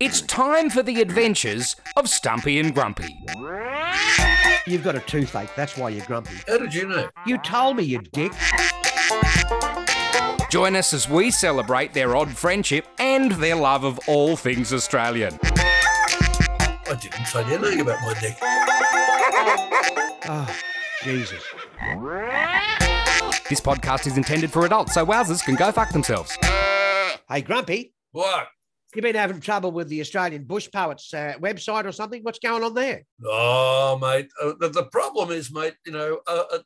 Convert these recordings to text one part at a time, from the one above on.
It's time for the adventures of Stumpy and Grumpy. You've got a toothache. That's why you're grumpy. How did you know? You told me, you dick. Join us as we celebrate their odd friendship and their love of all things Australian. I didn't say anything about my dick. Oh, Jesus. This podcast is intended for adults, so wowzers can go fuck themselves. Hey, Grumpy, What? You been having trouble with the Australian Bush Poets uh, website or something? What's going on there? Oh, mate. Uh, the, the problem is, mate, you know, uh, uh,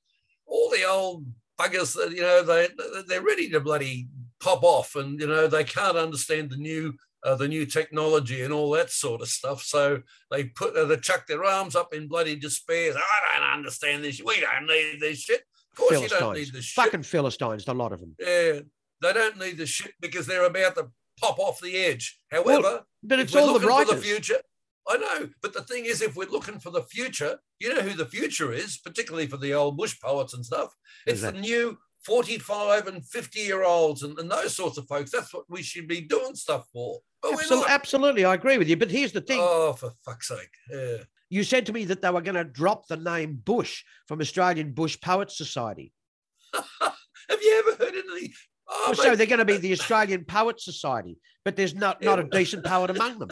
all the old buggers that, you know, they, they're ready to bloody pop off and, you know, they can't understand the new. Uh, the new technology and all that sort of stuff. So they put uh, they chuck their arms up in bloody despair. I don't understand this. We don't need this shit. Of course, you don't need this shit. Fucking Philistines, a lot of them. Yeah, they don't need the shit because they're about to pop off the edge. However, But it's all the looking for the future. I know, but the thing is, if we're looking for the future, you know who the future is, particularly for the old bush poets and stuff. It's the new 45 and 50 year olds and, and those sorts of folks. That's what we should be doing stuff for. But we're Absol- not. absolutely, I agree with you. But here's the thing. Oh, for fuck's sake. Yeah. You said to me that they were going to drop the name Bush from Australian Bush Poets Society. Have you ever heard any? Oh, Well, so they're going to be the Australian Poets Society, but there's not, not a decent poet among them.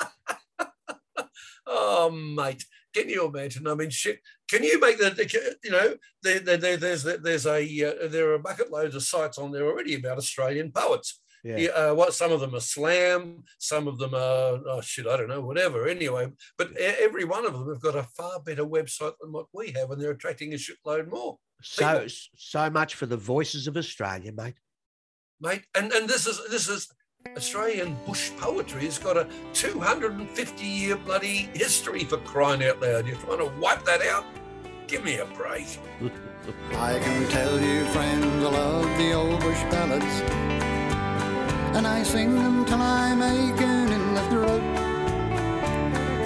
Oh, mate, can you imagine? I mean, shit. Can you make the, you know, there, there, there- there's there's a uh, there are bucket loads of sites on there already about Australian poets. Yeah. Yeah, uh, what some of them are slam, some of them are oh shit, I don't know, whatever. Anyway, but every one of them have got a far better website than what we have, and they're attracting a shitload more, So so much for the voices of Australia, mate. mate. And and this is this is Australian bush poetry has got a 250 year bloody history for crying out loud. You're trying to wipe that out? Give me a break. I can tell you, friends, I love the old bush ballads. And I sing them till I'm aching in the throat.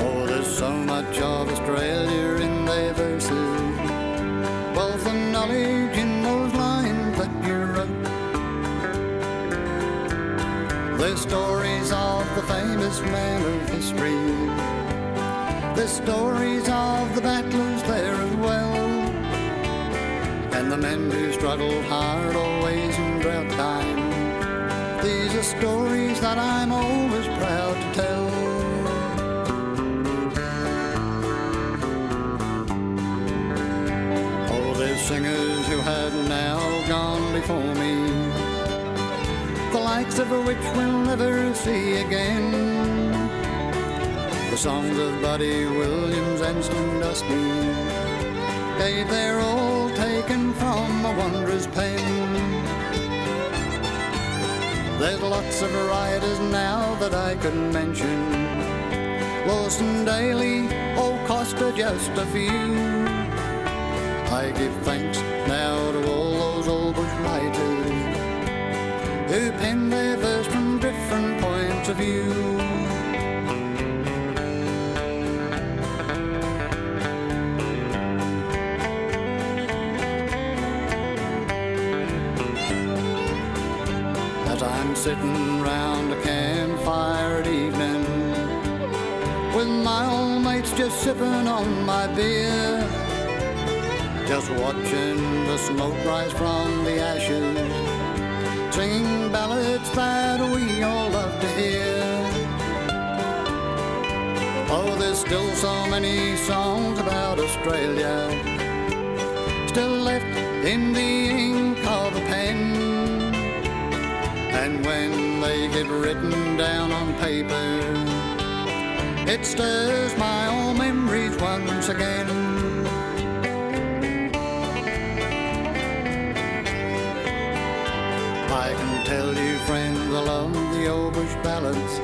Oh, there's so much of Australia stories of the famous men of history. There's stories of the battlers there as well. And the men who struggled hard always in drought time. These are stories that I'm always proud to tell. Singers who had now gone before the likes of which we'll never see again. The songs of Buddy Williams and Slim Dusty gave their all taken from a wondrous pen. There's lots of writers now that I could mention. Lawson Daly, oh Costa, just a few. I give thanks now to all those old who pen their verse from different points of view. As I'm sitting round a campfire at evening with my old mates just sipping on my beer, just watching the smoke rise from the ashes, singing ballads that we all love to hear. Oh, there's still so many songs about Australia, still left in the ink of a pen. And when they get written down on paper, it stirs my old memories once again. Ballads,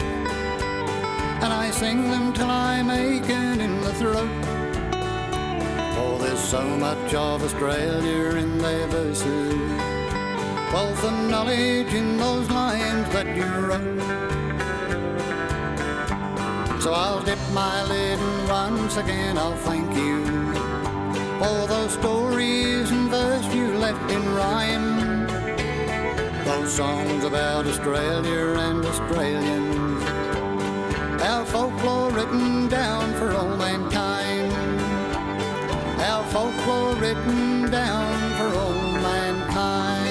and I sing them till I'm aching in the throat. Oh, there's so much of Australia in their verses wealth and knowledge in those lines that you wrote. So I'll dip my lid and once again I'll thank you for those stories and verse you left in rhyme songs about Australia and Australians. Our folklore written down for all mankind. Our folklore written down for all mankind.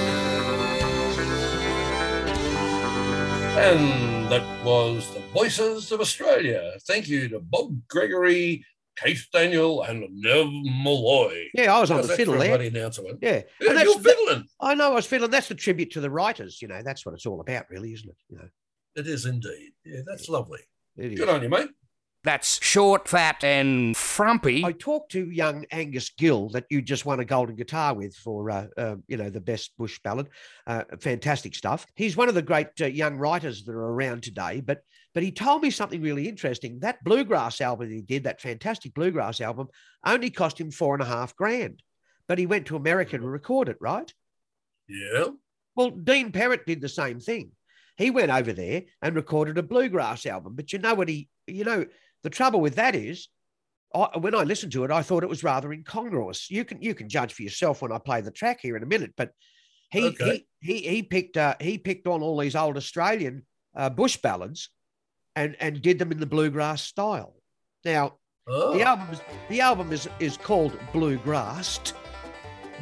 And that was the Voices of Australia. Thank you to Bob Gregory Kate Daniel, and Nev Malloy. Yeah, I was on How's the fiddle a there. bloody announcer one? Yeah, Yeah, and that's you're fiddling. I know I was feeling that's the tribute to the writers. You know, that's what it's all about, really, isn't it? You know, It is indeed. Yeah, that's lovely. it is. Good on you, mate. That's short, fat, and frumpy. I talked to young Angus Gill that you just won a golden guitar with for, uh, uh, you know, the best bush ballad. Uh, fantastic stuff. He's one of the great uh, young writers that are around today. But but he told me something really interesting. That bluegrass album he did, that fantastic bluegrass album, only cost him four and a half grand. But he went to America to record it, right? Yeah. Well, Dean Perrett did the same thing. He went over there and recorded a bluegrass album. But you know what he, you know, the trouble with that is, I, when I listened to it, I thought it was rather incongruous. You can you can judge for yourself when I play the track here in a minute. But he Okay. he, he he picked uh, he picked on all these old Australian uh, bush ballads, and and did them in the bluegrass style. Now Oh, the album is the album is is called Bluegrassed,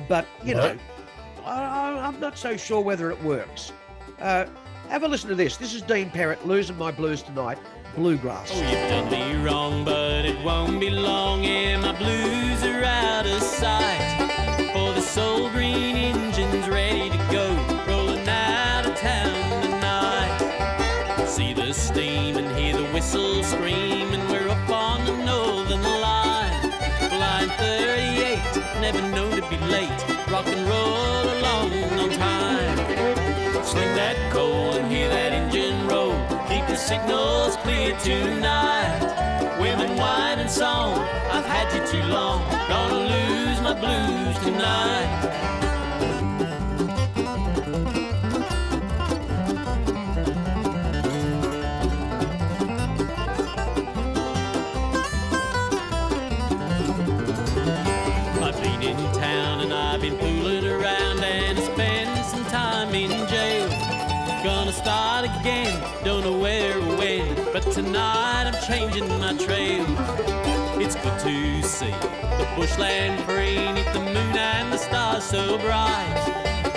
but you Right. know, I, I'm not so sure whether it works. Uh, have a listen to this. This is Dean Perrett losing my blues tonight. Bluegrass. Oh, you've done me wrong, but it won't be long, and my blues are out of sight. For the soul green engine's ready to go, rolling out of town tonight. See the steam and hear the whistle scream, and we're up on the northern line. Line 38, never known to be late. Rock and roll signals clear tonight. Women, wine, and song. I've had you too long. Gonna lose my blues tonight. Changing my trail. It's good to see the bushland free, neath the moon and the stars so bright.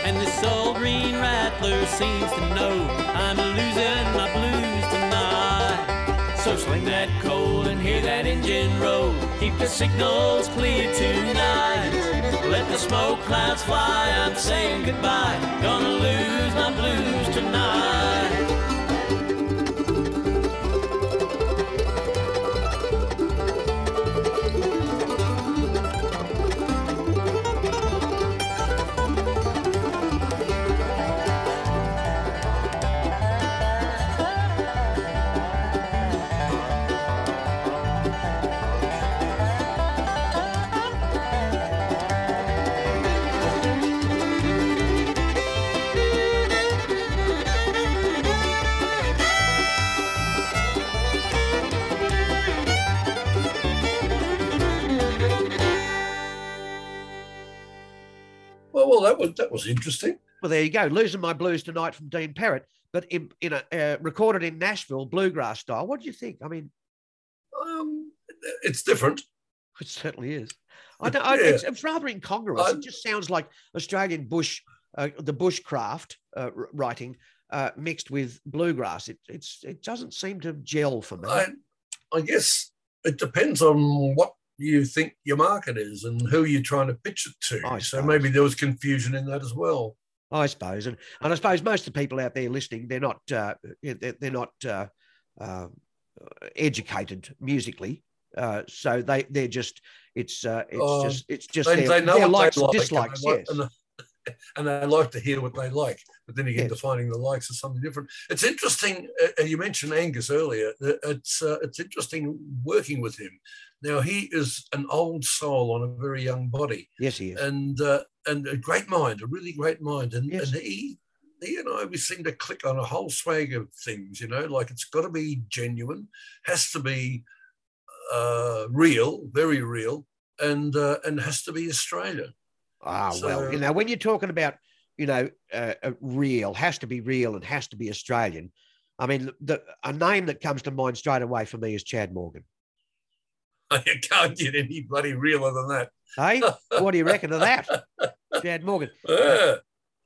And this old green rattler seems to know I'm losing my blues tonight. So sling that coal and hear that engine roll. Keep the signals clear tonight. Let the smoke clouds fly. I'm saying goodbye. Gonna lose my blues tonight. That was that was interesting. Well, there you go. Losing my blues tonight from Dean Perrett, but in, in a uh, recorded in Nashville bluegrass style. What do you think? I mean, Um, it's different. it certainly is. I know I, Yeah. it's, it's rather incongruous. I- it just sounds like Australian bush, uh, the bushcraft uh, writing uh, mixed with bluegrass. It it's it doesn't seem to gel for me. I, I guess it depends on what you think your market is and who you're trying to pitch it to. I so suppose. maybe there was confusion in that as well. I suppose, and and I suppose most of the people out there listening, they're not uh, they're, they're not uh, uh, educated musically, uh, so they they're just it's uh, it's Oh, just it's just They, their, they know their likes they like, and dislikes. and Yes, and, and they like to hear what they like. But then again, Yes. defining the likes is something different. It's interesting. Uh, you mentioned Angus earlier. Uh, It's uh, it's interesting working with him. Now he is an old soul on a very young body, yes, he is. and uh, and a great mind, a really great mind. And, Yes. and he he and I we seem to click on a whole swag of things. You know, like it's got to be genuine, has to be uh, real, very real, and uh, and has to be Australian. Ah, well, you know, when you're talking about, you know, uh, uh, real has to be real and has to be Australian. I mean, the a name that comes to mind straight away for me is Chad Morgan. you can't get any bloody realer than that. Hey, what do you reckon of that, Chad Morgan? Yeah.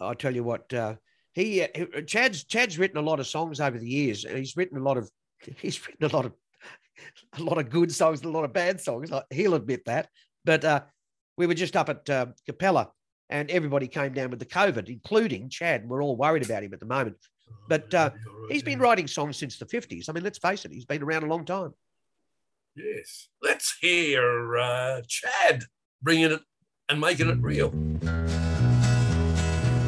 I'll tell you what. Uh, he, uh, he- Chad's Chad's written a lot of songs over the years, and he's written a lot of he's written a lot of a lot of good songs, and a lot of bad songs. He'll admit that. But uh, we were just up at uh, Capella, and everybody came down with the COVID, including Chad. We're all worried about him at the moment. But, uh, He's been writing songs since the fifties. I mean, let's face it, he's been around a long time. Yes. Let's hear uh, Chad bringing it and making it real.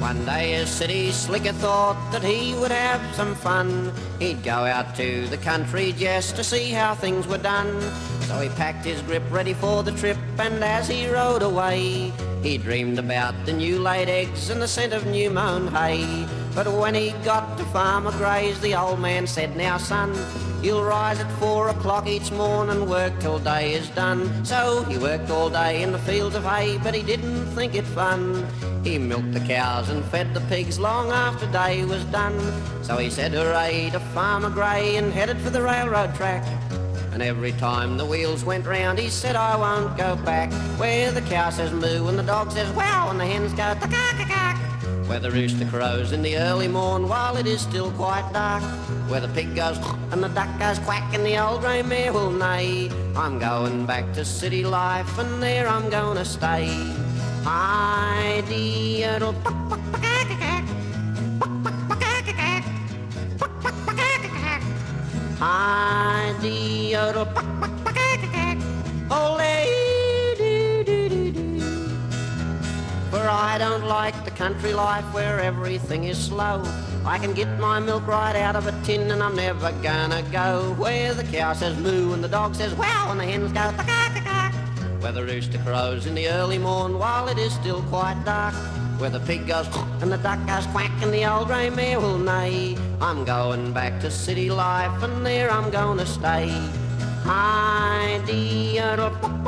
One day a city slicker thought that he would have some fun. He'd go out to the country just to see how things were done. So he packed his grip ready for the trip, and as he rode away, he dreamed about the new laid eggs and the scent of new mown hay. But when he got to Farmer Gray's, the old man said, Now, son, you'll rise at four o'clock each morn and work till day is done. So he worked all day in the fields of hay, but he didn't think it fun. He milked the cows and fed the pigs long after day was done. So he said hooray to Farmer Gray and headed for the railroad track. And every time the wheels went round, he said, I won't go back. Where the cow says moo and the dog says wow and the hens go ta-ka-ka-ka. Where the rooster crows in the early morn while it is still quite dark. Where the pig goes and the duck goes quack and the old grey mare will neigh. I'm going back to city life and there I'm gonna stay. Hi-dee-yodel, Hi-dee-yodel, Ole-dee-dee-dee-dee. I don't like the country life where everything is slow. I can get my milk right out of a tin and I'm never gonna go where the cow says moo and the dog says wow and the hens go ta Where the rooster crows in the early morn while it is still quite dark. Where the pig goes and the duck goes quack and the old grey mare will neigh. I'm going back to city life and there I'm gonna stay. Hi-dee-yodel. Hi-dee-yodel.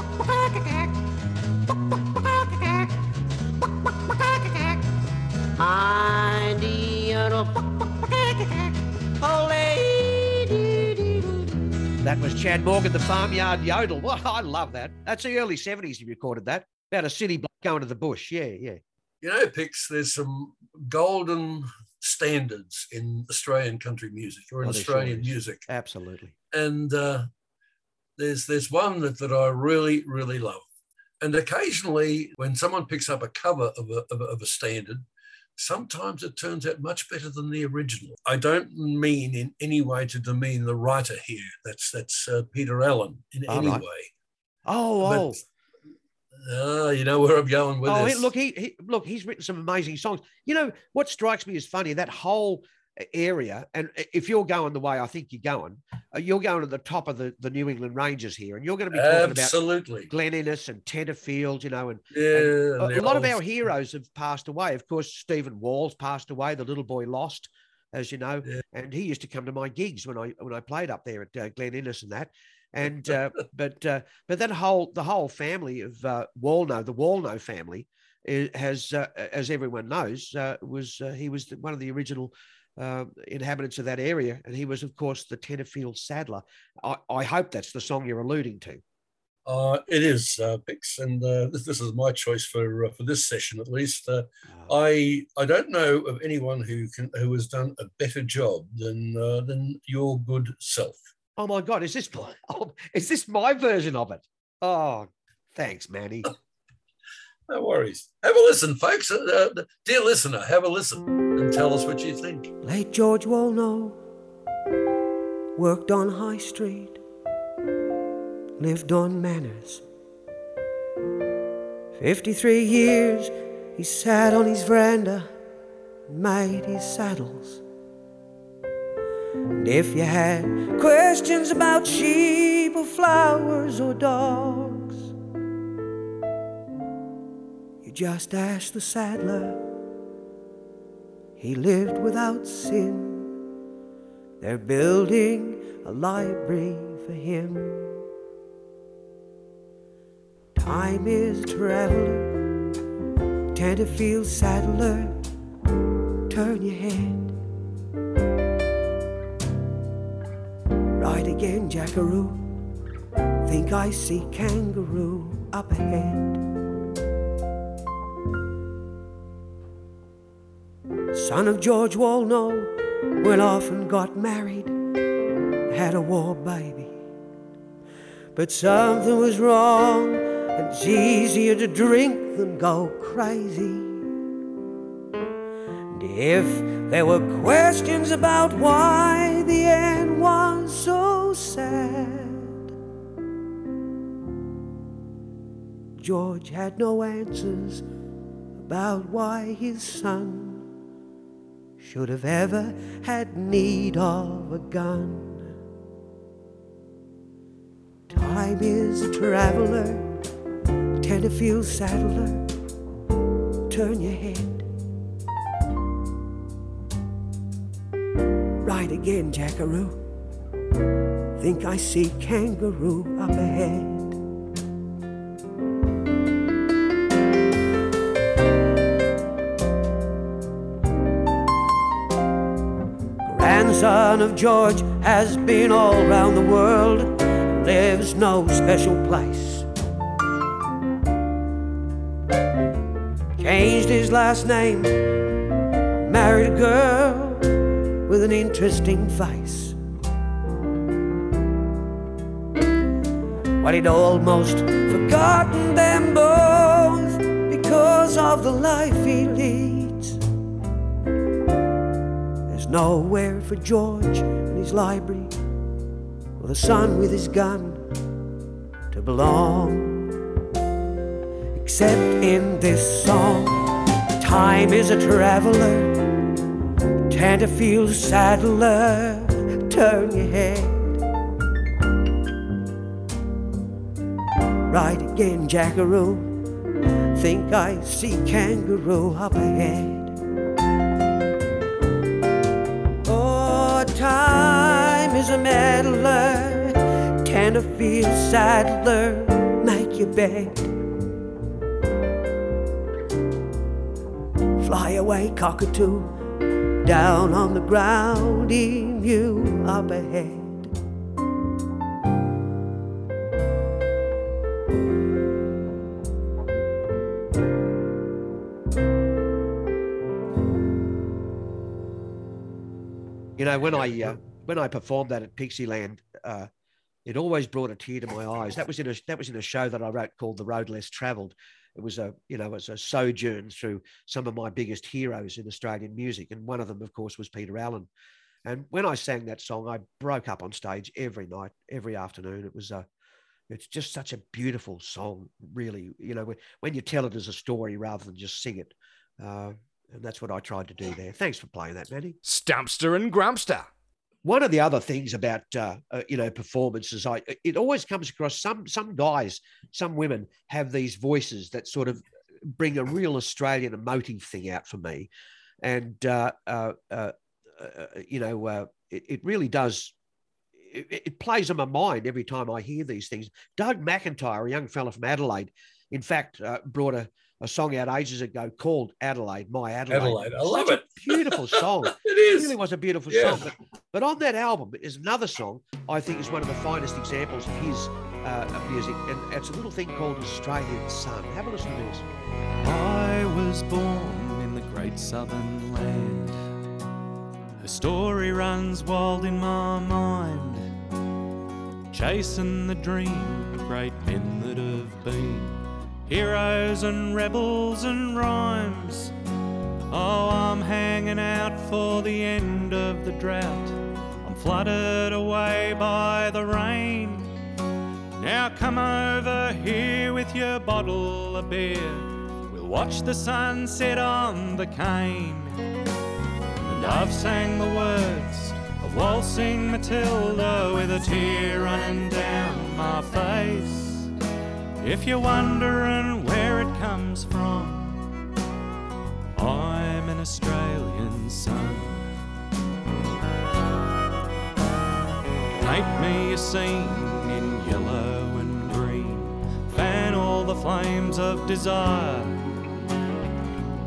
That was Chad Morgan, the farmyard yodel. Well, I love that. That's the early seventies. He recorded that about a city bloke going to the bush. Yeah, yeah. You know, Pix, there's some golden standards in Australian country music or in Oh, there sure Australian music. Absolutely. and uh, there's there's one that, that I really really love. And occasionally, when someone picks up a cover of a, of a, of a standard, sometimes it turns out much better than the original. I don't mean in any way to demean the writer here. That's that's uh, Peter Allen in All any right. way. Oh, But- oh. Ah, you know where I'm going with oh, this. look, he, he look, he's written some amazing songs. You know what strikes me as funny that whole area, and if you're going the way I think you're going, uh, you're going to the top of the, the New England Ranges here, and you're going to be talking about Absolutely. Glen Innes and Tenterfield, you know, and Yeah. a, and a lot of our heroes have passed away. Of course, Stephen Walls passed away, the little boy lost, as you know, Yeah. and he used to come to my gigs when I when I played up there at uh, Glen Innes and that. And uh, but uh, but that whole the whole family of uh, Woolnough, the Woolnough family, has uh, as everyone knows uh, was uh, he was the, one of the original. Uh, inhabitants of that area, and he was, of course, the Tenterfield Saddler. I, I hope that's the song you're alluding to. Uh, it is uh, Pix, and uh, this, this is my choice for uh, for this session at least. Uh, I I don't know of anyone who can who has done a better job than uh, than your good self. Oh my God, is this my, oh, is this my version of it? Oh, thanks, Manny. No worries. Have a listen, folks. Uh, uh, dear listener, have a listen and tell us what you think. Late George Woolnough worked on High Street, lived on Manners. Fifty-three years he sat on his veranda and made his saddles. And if you had questions about sheep or flowers or dogs, you just ask the saddler. He lived without sin. They're building a library for him. Time is a traveler, Tenterfield saddler. Turn your head. Right again, Jackaroo. Think I see kangaroo up ahead. Son of George Woolnough went off and got married, had a war baby. But something was wrong, and it's easier to drink than go crazy. And if there were questions about why the end was so sad, George had no answers about why his son should have ever had need of a gun. Time is a traveler, Tenterfield saddler, turn your head. Right again, jackaroo. Think I see kangaroo up ahead. Grandson of George has been all round the world, lives no special place. Changed his last name, married a girl with an interesting face. Well, he'd almost forgotten them both because of the life he leads. Nowhere for George in his library or the son with his gun to belong. Except in this song, time is a traveler, Tenterfield saddler, turn your head. Right again, jackaroo, think I see kangaroo up ahead. A meddler, Tenterfield saddler, make your bed. Fly away, cockatoo, down on the ground, you up ahead. You know, when I uh, when I performed that at Pixieland, uh, it always brought a tear to my eyes. That was in a that was in a show that I wrote called The Road Less Travelled. It was a you know it was a sojourn through some of my biggest heroes in Australian music, and one of them, of course, was Peter Allen. And when I sang that song, I broke up on stage every night, every afternoon. It was a it's just such a beautiful song, really. You know, when, when you tell it as a story rather than just sing it. Uh, and that's what I tried to do there. Thanks for playing that, Manny. Stampster and Grumpster. One of the other things about uh, uh, you know performances, I it always comes across some some guys, some women have these voices that sort of bring a real Australian emotive thing out for me, and uh, uh, uh, uh, you know it, it really does. It, it plays on my mind every time I hear these things. Doug McIntyre, a young fella from Adelaide, in fact, brought a, a song out ages ago called Adelaide, My Adelaide. Adelaide. I love it. A beautiful song. it It is. really was a beautiful Yeah. song. But, but on that album is another song I think is one of the finest examples of his uh, of music, and it's a little thing called Australian Sun. Have a listen to this. I was born in the great southern land. Her story runs wild in my mind, chasing the dream of great men that have been heroes and rebels and rhymes. Oh, I'm hanging out for the end of the drought. I'm flooded away by the rain. Now come over here with your bottle of beer. We'll watch the sun set on the cane. And I've sang the words of waltzing Matilda with a tear running down my face. If you're wondering where it comes from, Australian sun. Paint me a scene in yellow and green. Fan all the flames of desire.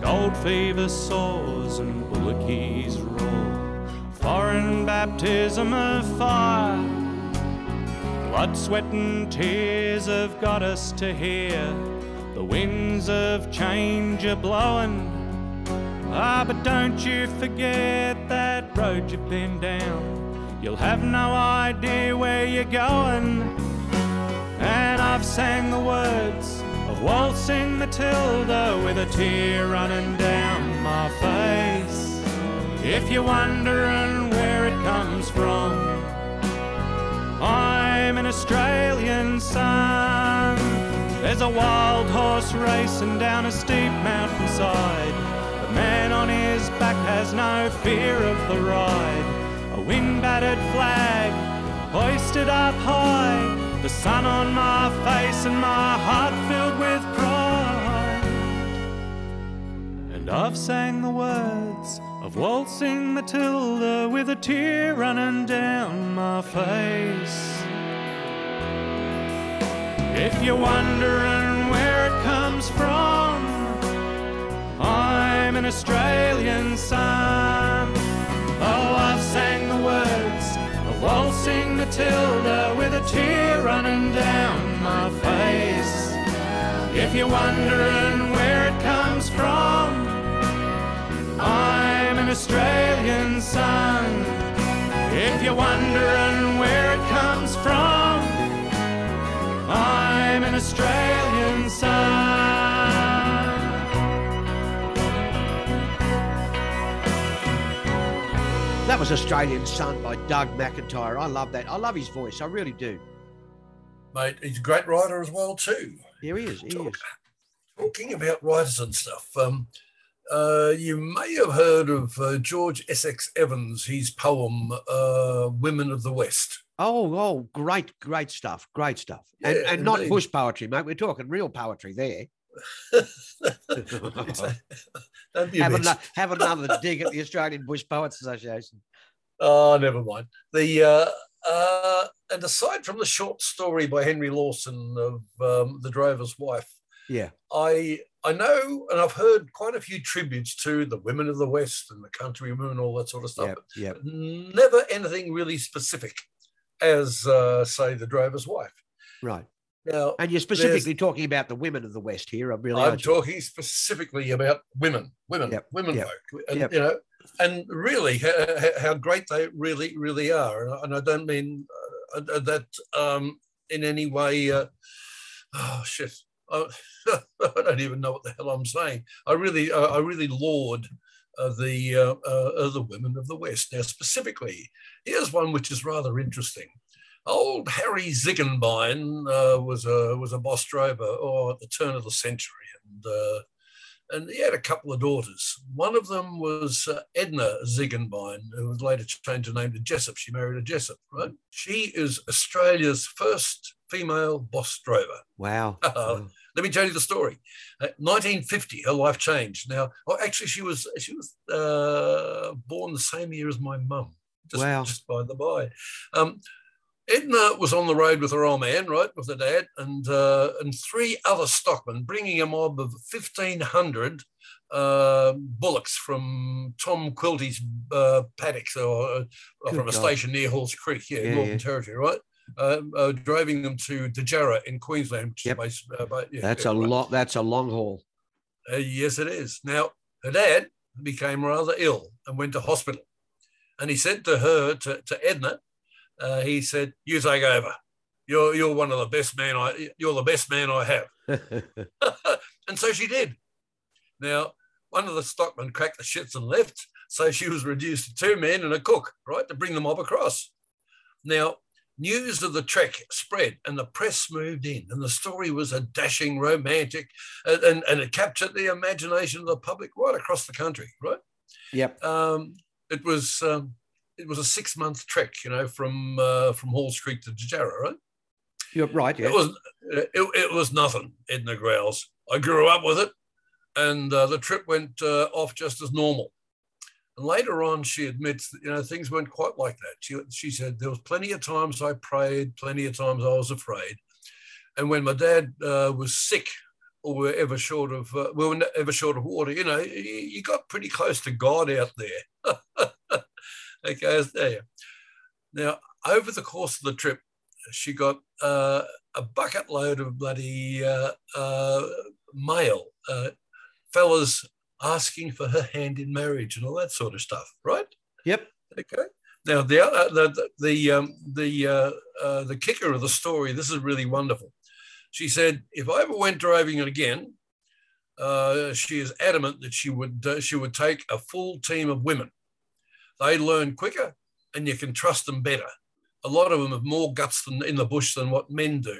Gold fever soars and bullockys roar. Foreign baptism of fire. Blood, sweat, and tears have got us to here. The winds of change are blowing. Ah, but don't you forget that road you've been down. You'll have no idea where you're going. And I've sang the words of waltzing Matilda with a tear running down my face. If you're wondering where it comes from, I'm an Australian son. There's a wild horse racing down a steep mountainside. Man on his back has no fear of the ride. A wind battered flag hoisted up high. The sun on my face and my heart filled with pride. And I've sang the words of waltzing Matilda with a tear running down my face. If you're wondering where it comes from, I'm an Australian son. Oh, I've sang the words of waltzing Matilda with a tear running down my face. If you're wondering where it comes from, I'm an Australian son. If you're wondering where it comes from, I'm an Australian son. That was Australian Sun by Doug McIntyre. I love that. I love his voice. I really do. Mate, he's a great writer as well too. Here he is. He is. Talking about writers and stuff, um, uh, you may have heard of uh, George Essex Evans, his poem uh, "Women of the West." Oh, oh, great, great stuff. Great stuff. And, Yeah, and not bush poetry, mate. We're talking real poetry there. Don't be have, missed. have another dig at the Australian Bush Poets Association. Oh, never mind. The uh, uh, and aside from the short story by Henry Lawson of um, the Drover's Wife, Yeah. I I know and I've heard quite a few tributes to the women of the West and the country women all that sort of stuff. Yeah. Yeah. Never anything really specific, as uh, say the Drover's Wife. Right. Now And you're specifically talking about the women of the West here. I'm really. I'm talking specifically about women, women, Yep, women yep, folk, and yep. you know, and really how, how great they really, really are. And I, don't mean uh, that um, in any way. Uh, oh shit! I, I don't even know what the hell I'm saying. I really, uh, I really laud. Uh, the uh, uh, uh, the women of the West. Now, specifically, here's one which is rather interesting. Old Harry Ziegenbein uh, was a was a boss drover, or at the turn of the century, and uh, and he had a couple of daughters. One of them was uh, Edna Ziegenbein, who was later changed her name to Jessup. She married a Jessup, right? She is Australia's first female boss drover. Wow. Uh, Wow. Let me tell you the story. Uh, 1950, her life changed. Now, oh, actually, she was she was uh, born the same year as my mum. Just, Wow. just by the by. Um, Edna was on the road with her old man, right, with her dad, and uh, and three other stockmen, bringing a mob of 1,500 uh, bullocks from Tom Quilty's uh, paddocks or uh, from a station near Halls Creek, yeah, Yeah, Northern yeah. Territory, right? Uh, uh, driving them to Dajarra in Queensland. Which Yep. is based, uh, by- yeah, That's a right. lot. That's a long haul. Uh, yes, it is. Now, her dad became rather ill and went to hospital. And he said to her, to, to Edna, uh, he said, You take over. You're, you're one of the best man I you're the best man I have. and so she did. Now, one of the stockmen cracked the shits and left. So she was reduced to two men and a cook, right, to bring the mob across. Now, news of the trek spread and the press moved in, and the story was a dashing, romantic, and, and, and it captured the imagination of the public right across the country, right? yep. Um, it was um, it was a six month trek, you know, from uh, from Halls Creek to Dajarra, right? You're right. Yeah. It was it, it was nothing, Edna growls. I grew up with it, and uh, the trip went uh, off just as normal. And later on, she admits that you know things weren't quite like that. She she said there was plenty of times I prayed, plenty of times I was afraid, and when my dad uh, was sick or were ever short of uh, we were ever short of water, you know, you, you got pretty close to God out there. okay, there. Now, over the course of the trip, she got uh, a bucket load of bloody uh, uh, mail, uh, fellas asking for her hand in marriage and all that sort of stuff, right? Yep. Okay. Now the other the the um, the uh, uh, the kicker of the story. This is really wonderful. She said, if I ever went driving again, uh, she is adamant that she would uh, she would take a full team of women. They learn quicker, and you can trust them better. A lot of them have more guts than in the bush than what men do.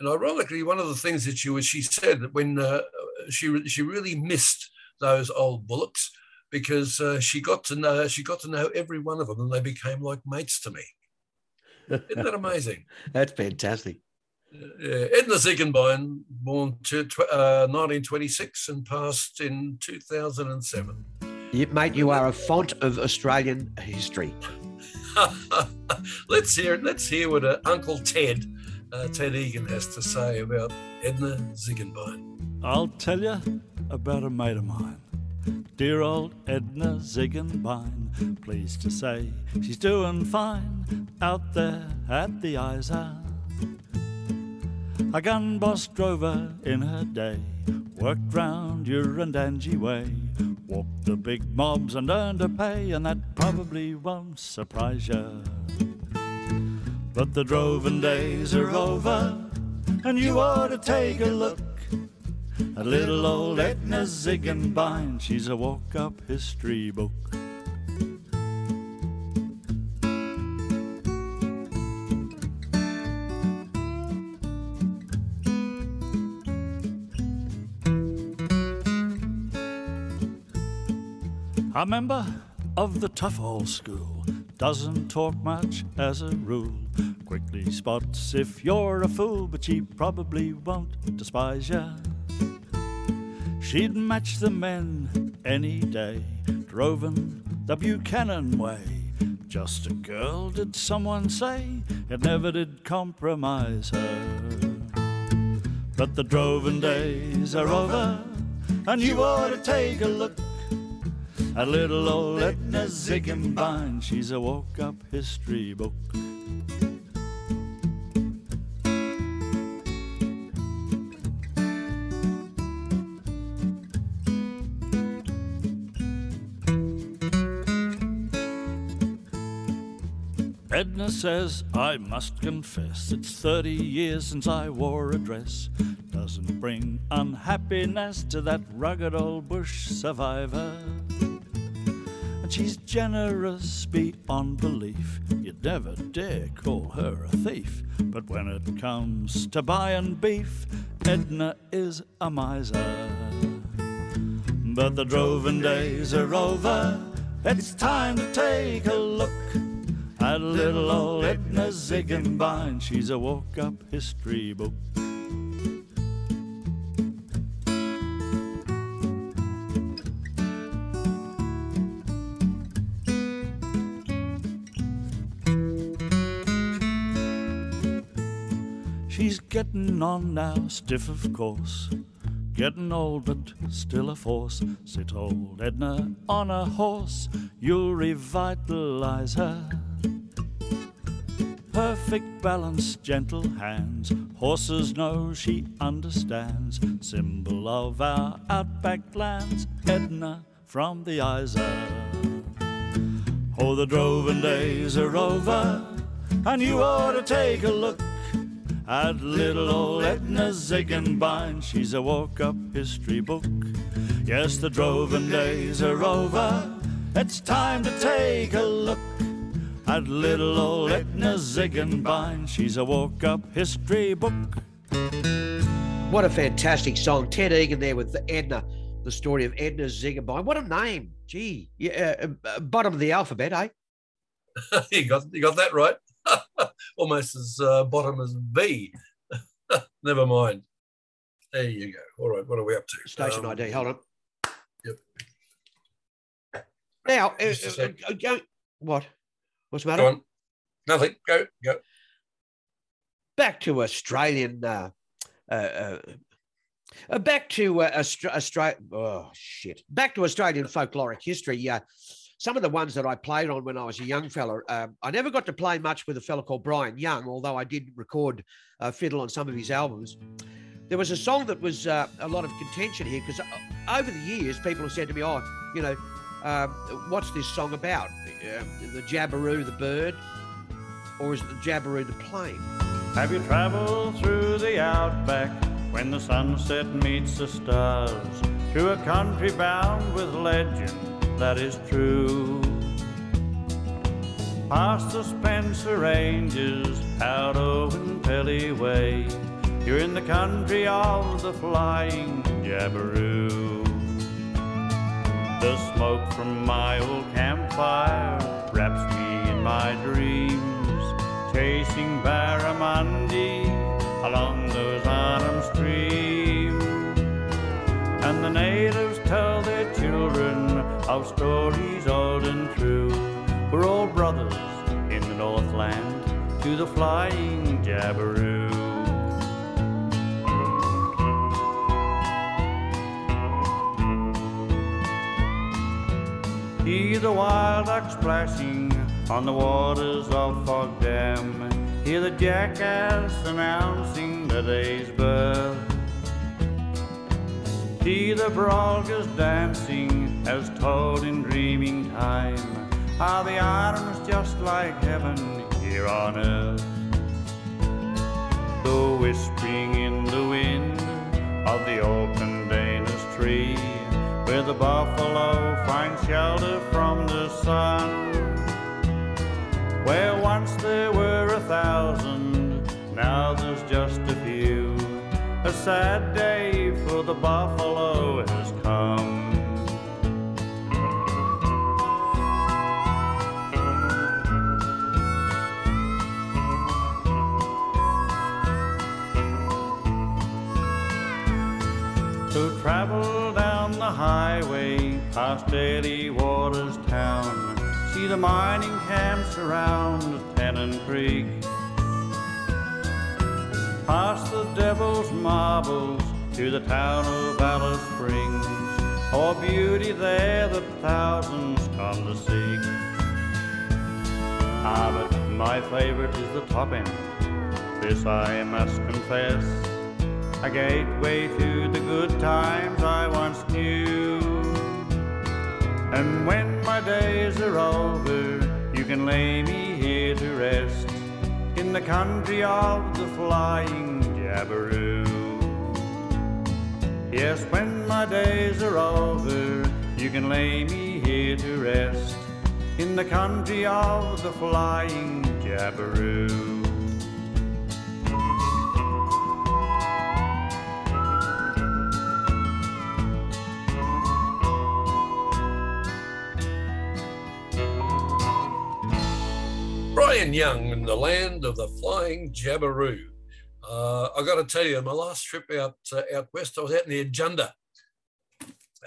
And ironically, one of the things that she was, she said that when uh, she she really missed those old bullocks because uh, she got to know she got to know every one of them, and they became like mates to me. Isn't that amazing? That's fantastic. Uh, Edna Ziegenbein, born to, uh, 1926 and passed in 2007. You, mate, you are a font of Australian history. let's hear let's hear what uh, Uncle Ted, uh, Ted Egan, has to say about Edna Ziegenbein. I'll tell you about a mate of mine. Dear old Edna Ziegenbein, pleased to say she's doing fine out there at the Isa. A gun boss drove her in her day, worked round Urandangi way, walked the big mobs and earned her pay, and that probably won't surprise you. But the droving days are over, and you ought to take a look at little old Edna Ziegenbein. She's a walk up history book. A member of the tough old school doesn't talk much as a rule. Quickly spots if you're a fool, but she probably won't despise ya. She'd match the men any day, droving the Buchanan way. Just a girl, did someone say? It never did compromise her. But the droving days are over, and you ought to take a look a little old Edna Ziegenbein, she's a woke up history book. Edna says, I must confess, it's 30 years since I wore a dress. Doesn't bring unhappiness to that rugged old bush survivor. She's generous beyond belief. You'd never dare call her a thief. But when it comes to buying beef, Edna is a miser. But the droving days are over. It's time to take a look at little old Edna Ziegenbein. She's a woke up history book. She's getting on now, stiff of course. Getting old, but still a force. Sit old Edna on a horse, you'll revitalize her. Perfect balance, gentle hands. Horses know she understands. Symbol of our outback lands, Edna from the Isa. Oh, the droving days are over, and you ought to take a look at little old Edna Ziegenbein. She's a woke up history book. Yes, the droving days are over. It's time to take a look at little old Edna Ziegenbein. She's a woke up history book. What a fantastic song. Ted Egan there with Edna, the story of Edna Ziegenbein. What a name. Gee, yeah, uh, uh, bottom of the alphabet, eh? you got you got that right. almost as uh, bottom as B. Never mind. There you go. All right, what are we up to? Station um, ID. Hold on. Yep. Now, uh, uh, uh, go, what? What's the matter? Go on. Nothing. Go. Go. Back to Australian. Uh, uh, uh, back to uh, Australia. Oh shit! Back to Australian folkloric history. Uh, some of the ones that I played on when I was a young fella, um, I never got to play much with a fella called Brian Young, although I did record uh, fiddle on some of his albums. There was a song that was uh, a lot of contention here because over the years, people have said to me, "Oh, you know, um, what's this song about? Uh, the Jabiru, the bird, or is it the Jabiru, the plane?" Have you traveled through the outback when the sunset meets the stars? Through a country bound with legend that is true. Past the Spencer Ranges, out Oenpelli Way, you're in the country of the flying Jabiru. The smoke from my old campfire wraps me in my dreams, chasing barramundi along those autumn streams. And the natives tell their children of stories old and true. We're all brothers in the Northland to the flying Jabiru. Hear the wild duck splashing on the waters of Fog Dam. Hear the jackass announcing the day's birth. Hear the brolgas dancing as told in dreaming time. How the island's just like heaven here on earth. The whispering in the wind of the open Dana's tree, where the buffalo find shelter from the sun. Where once there were a thousand, now there's just a few. A sad day for the buffalo has come. Travel down the highway past Daly Waters town, see the mining camps around Tennant Creek. Past the Devil's Marbles to the town of Alice Springs, oh beauty there that thousands come to seek. Ah, but my favorite is the top end. This I must confess, a gateway to the good times I once knew. And when my days are over, you can lay me here to rest in the country of the flying Jabiru. Yes, when my days are over, you can lay me here to rest in the country of the flying Jabiru. Brian Young in the land of the flying Jabiru. Uh, I got to tell you, my last trip out uh, out west, I was out near Junda,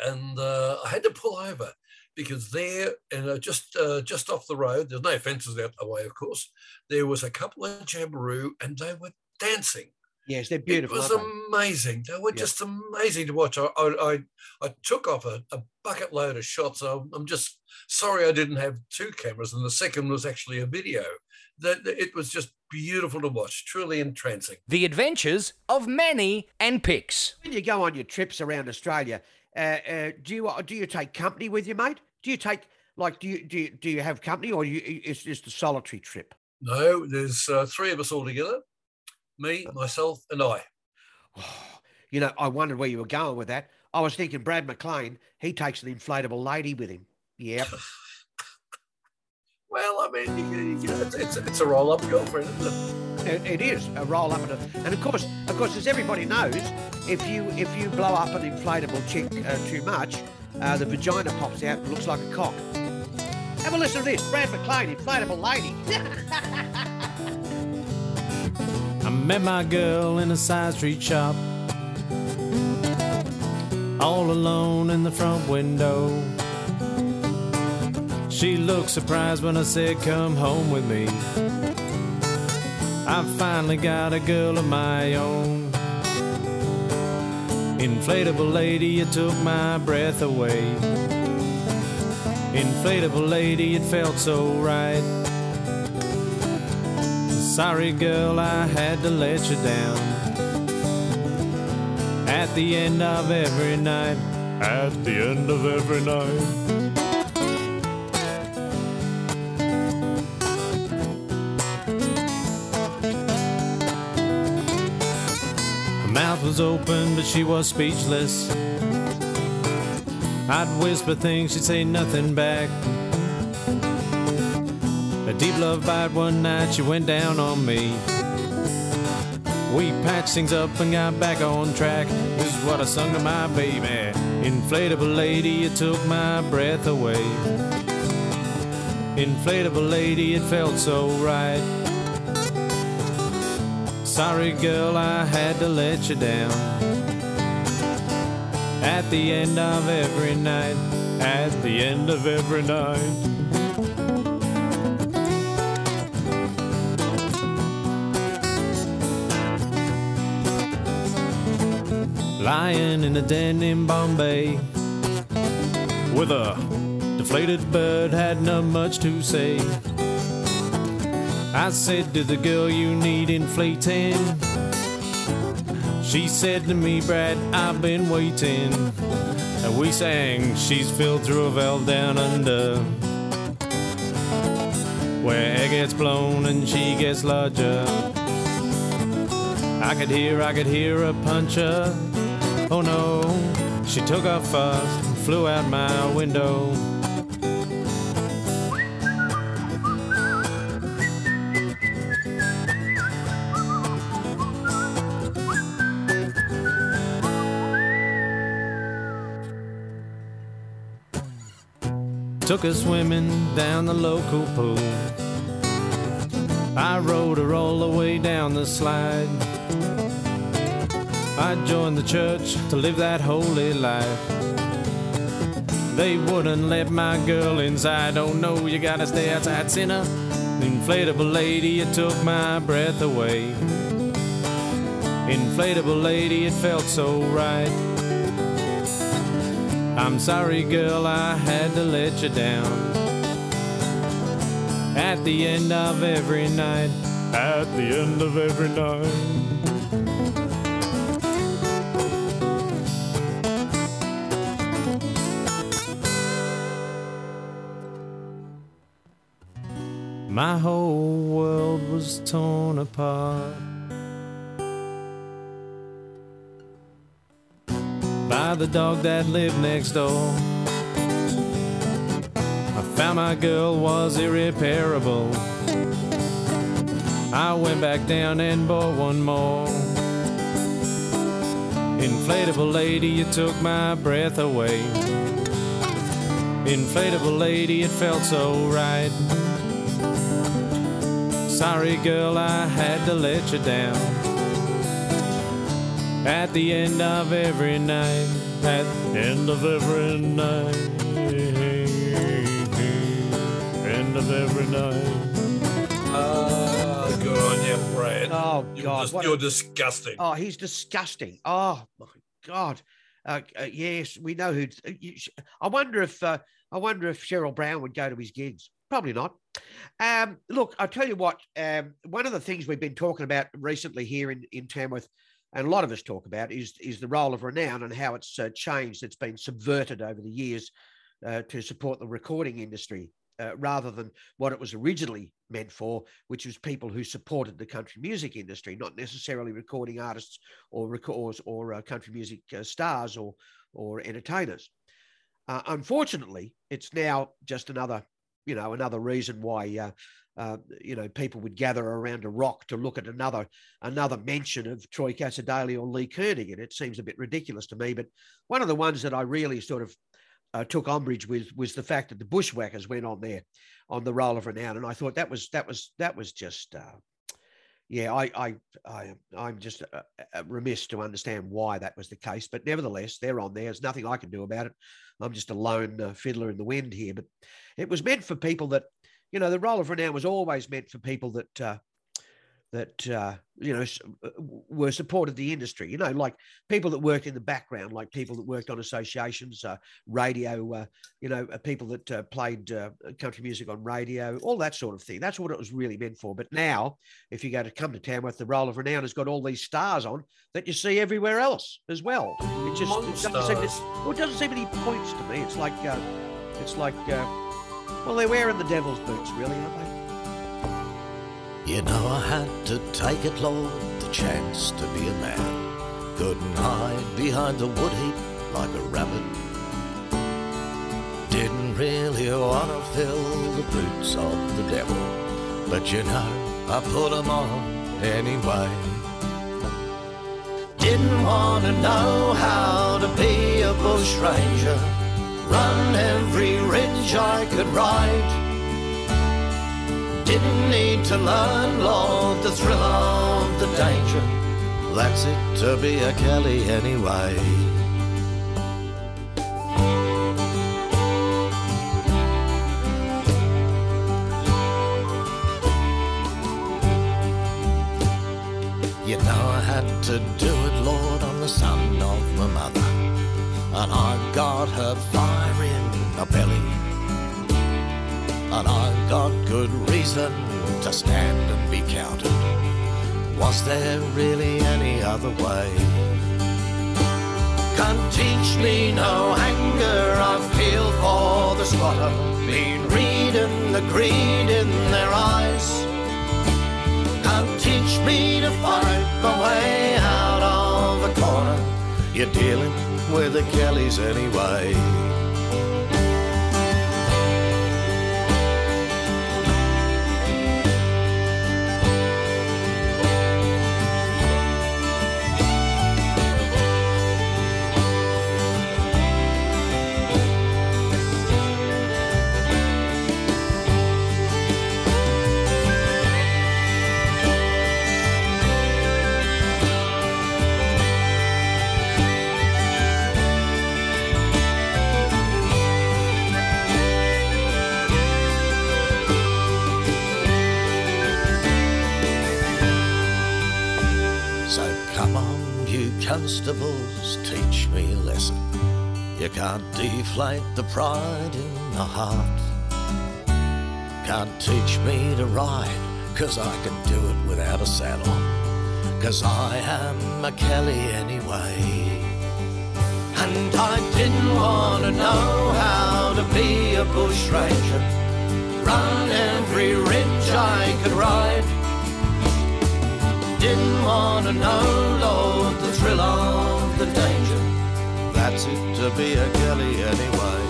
and uh, I had to pull over because there, and uh, just uh, just off the road, there's no fences out the way, of course. There was a couple of Jabiru, and they were dancing. Yes, they're beautiful. It was aren't they? amazing. They were Yeah. just amazing to watch. I I, I, I took off a, a bucket load of shots. I'm, I'm just sorry I didn't have two cameras, and the second was actually a video. That that it was just beautiful to watch, truly entrancing. The adventures of Manny and Pix. When you go on your trips around Australia, uh, uh, do you do you take company with you, mate? Do you take like do you do you, do you have company or you it's just a solitary trip? No, there's uh, three of us all together, me, myself, and I. You know, I wondered where you were going with that. I was thinking Brad McLean, he takes an inflatable lady with him. Yep. Well, I mean, you, know, it's, it's, it's a roll-up girlfriend, isn't it? It, it is a roll up, and, a, and of course, of course, as everybody knows, if you if you blow up an inflatable chick uh, too much, uh, the vagina pops out and looks like a cock. Have a listen to this, Brad McLean, inflatable lady. Met my girl in a side street shop. All alone in the front window. She looked surprised when I said, Come home with me. I finally got a girl of my own. Inflatable lady, you took my breath away. Inflatable lady, it felt so right. Sorry, girl, I had to let you down. At the end of every night, At the end of every night. her mouth was open, but she was speechless. I'd whisper things, she'd say nothing back. Deep love bite one night, she went down on me. We patched things up and got back on track. This is what I sung to my baby. Inflatable lady, you took my breath away. Inflatable lady, it felt so right. Sorry, girl, I had to let you down. At the end of every night, At the end of every night. Lying in a den in Bombay. With a deflated bird, had not much to say. I said to the girl, You need inflating. She said to me, Brad, I've been waiting. And we sang, She's filled through a valve down under. Where air gets blown and she gets larger. I could hear, I could hear her punch her. Oh no, she took off fast and flew out my window. Took her swimming down the local pool. I rode her all the way down the slide. I joined the church to live that holy life. They wouldn't let my girl inside. Oh no, you gotta stay outside, sinner. Inflatable lady, it took my breath away. Inflatable lady, it felt so right. I'm sorry, girl, I had to let you down. At the end of every night, At the end of every night. My whole world was torn apart. By the dog that lived next door. I found my girl was irreparable. I went back down and bought one more. Inflatable lady, you took my breath away. Inflatable lady, it felt so right. Sorry, girl, I had to let you down. At the end of every night, at the End of every night. End of every night. Ah, good on you, Brad. Oh You're, God, dis- you're disgusting. Oh, he's disgusting. Oh my God. Uh, uh, yes, we know who. uh, sh- I wonder if uh, I wonder if Cheryl Brown would go to his gigs. Probably not. Um, look, I'll tell you what. Um, one of the things we've been talking about recently here in in Tamworth, and a lot of us talk about, is is the role of renown and how it's uh, changed. It's been subverted over the years uh, to support the recording industry. Uh, rather than what it was originally meant for, which was people who supported the country music industry, not necessarily recording artists or records or uh, country music uh, stars or or entertainers. Uh, unfortunately, it's now just another, you know, another reason why. Uh, uh, you know, people would gather around a rock to look at another another mention of Troy Cassar-Daley or Lee Kernaghan, and it seems a bit ridiculous to me. But one of the ones that I really sort of uh, took umbrage with was the fact that the bushwhackers went on there on the roll of renown, and I thought that was that was that was just. Yeah, I, I, I, I'm just uh, uh, remiss to understand why that was the case, but nevertheless, they're on there. There's nothing I can do about it. I'm just a lone uh, fiddler in the wind here. But it was meant for people that, you know, the roll of renown was always meant for people that uh, that uh, you know uh, were supported the industry. You know, like people that worked in the background, like people that worked on associations, uh, radio. Uh, you know, uh, people that uh, played uh, country music on radio, all that sort of thing. That's what it was really meant for. But now, if you go to come to Tamworth, the Roll of Renown has got all these stars on that you see everywhere else as well. It just it doesn't, seem to, well, it doesn't seem any points to me. It's like uh, it's like uh, well, they're wearing the devil's boots, really, aren't they? You know I had to take it, Lord, the chance to be a man. Couldn't hide behind the wood heap like a rabbit. Didn't really want to fill the boots of the devil. But you know, I put 'em on anyway. Didn't want to know how to be a bush ranger. Run every ridge I could ride. Didn't need to learn, Lord, the thrill of the danger. That's it to be a Kelly anyway. You know I had to do it, Lord, on the son of my mother. And I've got her fire in my belly. And I've got good reason to stand and be counted. Was there really any other way? Can't teach me no anger I feel for the squatter. Been reading the greed in their eyes. Can't teach me to fight my way out of a corner. You're dealing with the Kellys anyway. You can't deflate the pride in the heart. Can't teach me to ride, cause I can do it without a saddle. Cause I am a Kelly anyway. And I didn't wanna know how to be a bush ranger. Run every ridge I could ride. Didn't wanna know, Lord, the thrill of the danger. It to be a Kelly anyway.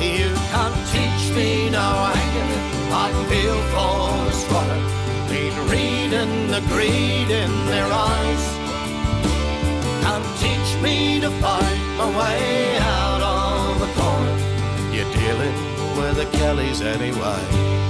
You can't teach me no anger. I feel for the squatter. Been reading the greed in their eyes. Can't teach me to fight my way out of the corner. You're dealing with the Kellys anyway.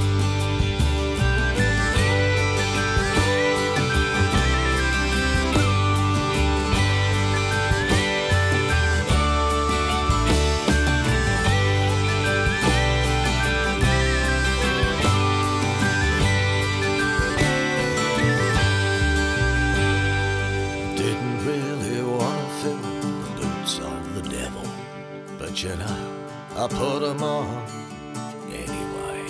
I put 'em on anyway.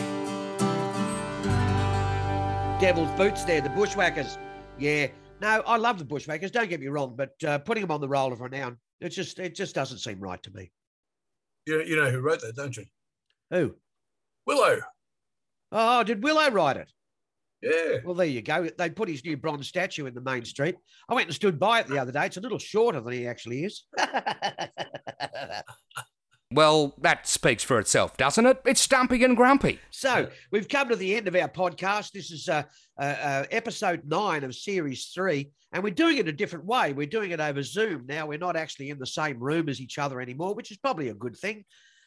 Devil's boots there, the bushwhackers. Yeah. No, I love the bushwhackers. Don't get me wrong, but uh, putting them on the roll of renown, it just it just doesn't seem right to me. You, you know who wrote that, don't you? Who? Willow. Oh, did Willow write it? Yeah. Well, there you go. They put his new bronze statue in the main street. I went and stood by it the other day. It's a little shorter than he actually is. Well, that speaks for itself, doesn't it? It's Stumpy and Grumpy. So we've come to the end of our podcast. This is uh, uh, uh, episode nine of series three, and we're doing it a different way. We're doing it over Zoom now. We're not actually in the same room as each other anymore, which is probably a good thing.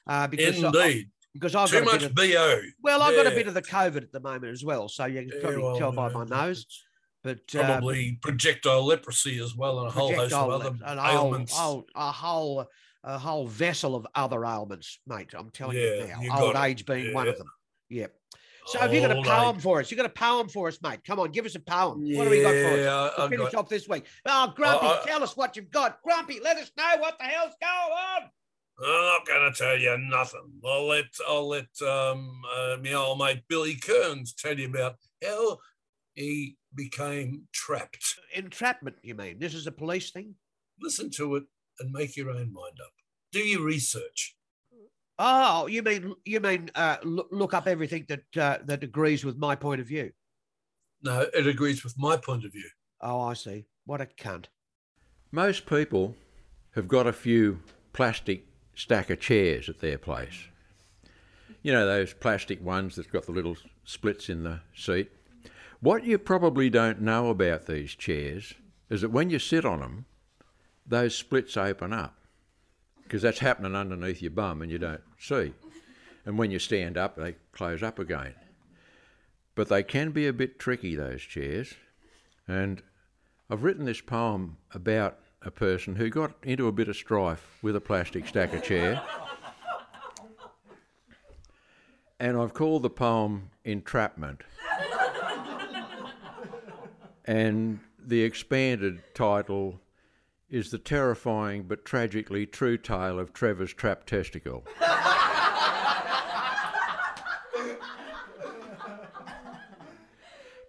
Uh, because I- Indeed. because I've Too got a much bit of, BO. well, I've got a bit of the COVID at the moment as well, so you can Yeah, probably well, tell by yeah, my nose. But uh, Probably projectile leprosy as well, and a whole host of other left, and a whole, ailments. whole, a whole, a whole vessel of other ailments, mate. I'm telling Yeah, you now. you Old it. age being one of them. Yep. So have you got a poem mate. for us? You got a poem for us, mate? Come on, give us a poem. what do we got for us? Yeah, to I finish got- off this week. Oh, Grumpy, I- I- tell us what you've got. Grumpy, let us know what the hell's going on. I'm not going to tell you nothing. I'll let I'll let um, uh, my old mate Billy Kearns tell you about how he became trapped. Entrapment, you mean? This is a police thing? Listen to it and make your own mind up. Do your research. Oh, you mean you mean uh, look, look up everything that uh, that agrees with my point of view? No, it agrees with my point of view. Oh, I see. What a cunt. Most people have got a few plastic stacker chairs at their place. You know, those plastic ones that's got the little splits in the seat. What you probably don't know about these chairs is that when you sit on them, those splits open up because that's happening underneath your bum and you don't see. And when you stand up, they close up again. But they can be a bit tricky, those chairs. And I've written this poem about a person who got into a bit of strife with a plastic stacker chair. And I've called the poem Entrapment. and the expanded title is The Terrifying but Tragically True Tale of Trevor's Trapped Testicle.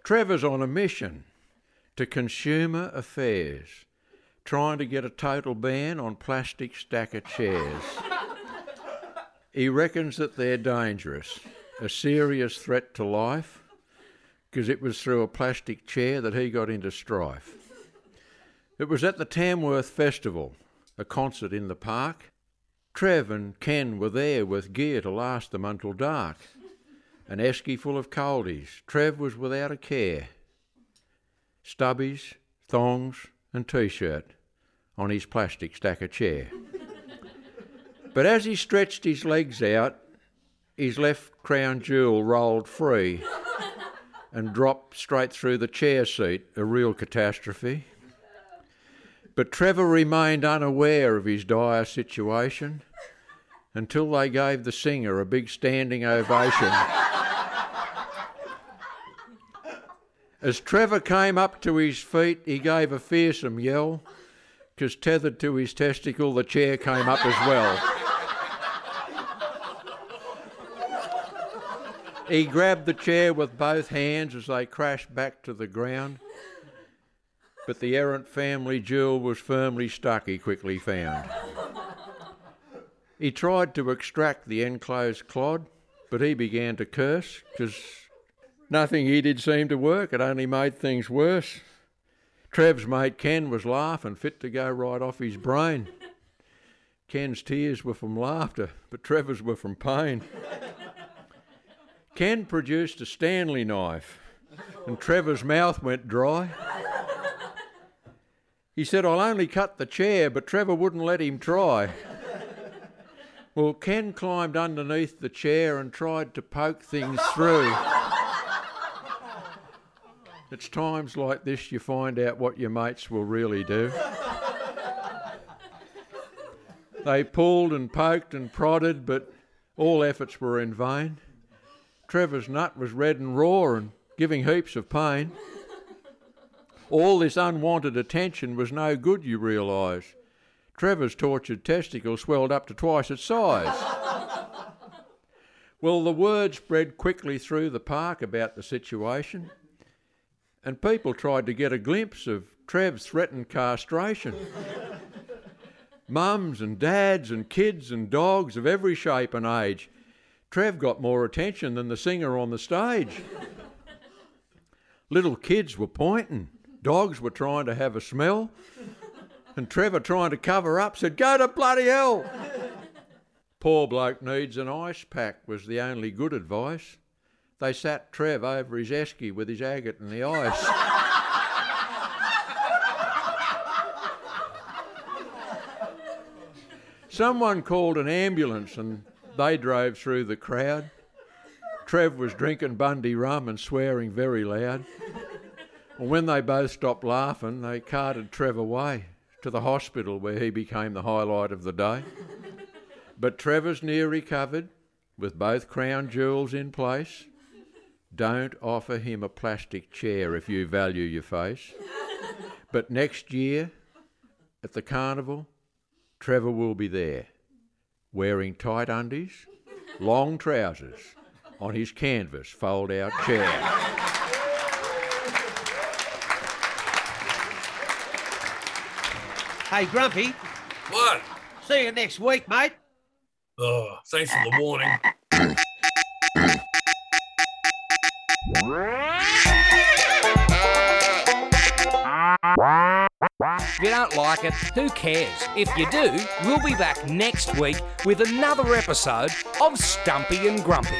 Trevor's on a mission to consumer affairs, trying to get a total ban on plastic stacker chairs. he reckons that they're dangerous, a serious threat to life, because it was through a plastic chair that he got into strife. It was at the Tamworth Festival, a concert in the park. Trev and Ken were there with gear to last them until dark. An esky full of coldies. Trev was without a care. Stubbies, thongs, and t shirt on his plastic stacker chair. but as he stretched his legs out, his left crown jewel rolled free and dropped straight through the chair seat, a real catastrophe. But Trevor remained unaware of his dire situation until they gave the singer a big standing ovation. As Trevor came up to his feet, he gave a fearsome yell, because tethered to his testicle, the chair came up as well. He grabbed the chair with both hands as they crashed back to the ground. But the errant family jewel was firmly stuck, he quickly found. He tried to extract the enclosed clod, but he began to curse because nothing he did seemed to work. It only made things worse. Trev's mate Ken was laughing, fit to go right off his brain. Ken's tears were from laughter, but Trevor's were from pain. Ken produced a Stanley knife, and Trevor's mouth went dry. He said, I'll only cut the chair, but Trevor wouldn't let him try. Well, Ken climbed underneath the chair and tried to poke things through. It's times like this you find out what your mates will really do. They pulled and poked and prodded, but all efforts were in vain. Trevor's nut was red and raw and giving heaps of pain. All this unwanted attention was no good, you realise. Trevor's tortured testicle swelled up to twice its size. well, the word spread quickly through the park about the situation, and people tried to get a glimpse of Trev's threatened castration. Mums and dads and kids and dogs of every shape and age. Trev got more attention than the singer on the stage. Little kids were pointing, dogs were trying to have a smell, and Trevor, trying to cover up, said, Go to bloody hell! Poor bloke needs an ice pack, was the only good advice. They sat Trev over his esky with his agate and the ice. Someone called an ambulance and they drove through the crowd. Trev was drinking Bundy rum and swearing very loud. Well, when they both stopped laughing, they carted Trev away to the hospital where he became the highlight of the day. But Trevor's near recovered with both crown jewels in place. don't offer him a plastic chair if you value your face. But next year, at the carnival, Trevor will be there, wearing tight undies, long trousers, on his canvas fold out chair. Hey, Grumpy, What? see you next week, mate. Oh, thanks for the warning. If you don't like it, who cares? If you do, we'll be back next week with another episode of Stumpy and Grumpy.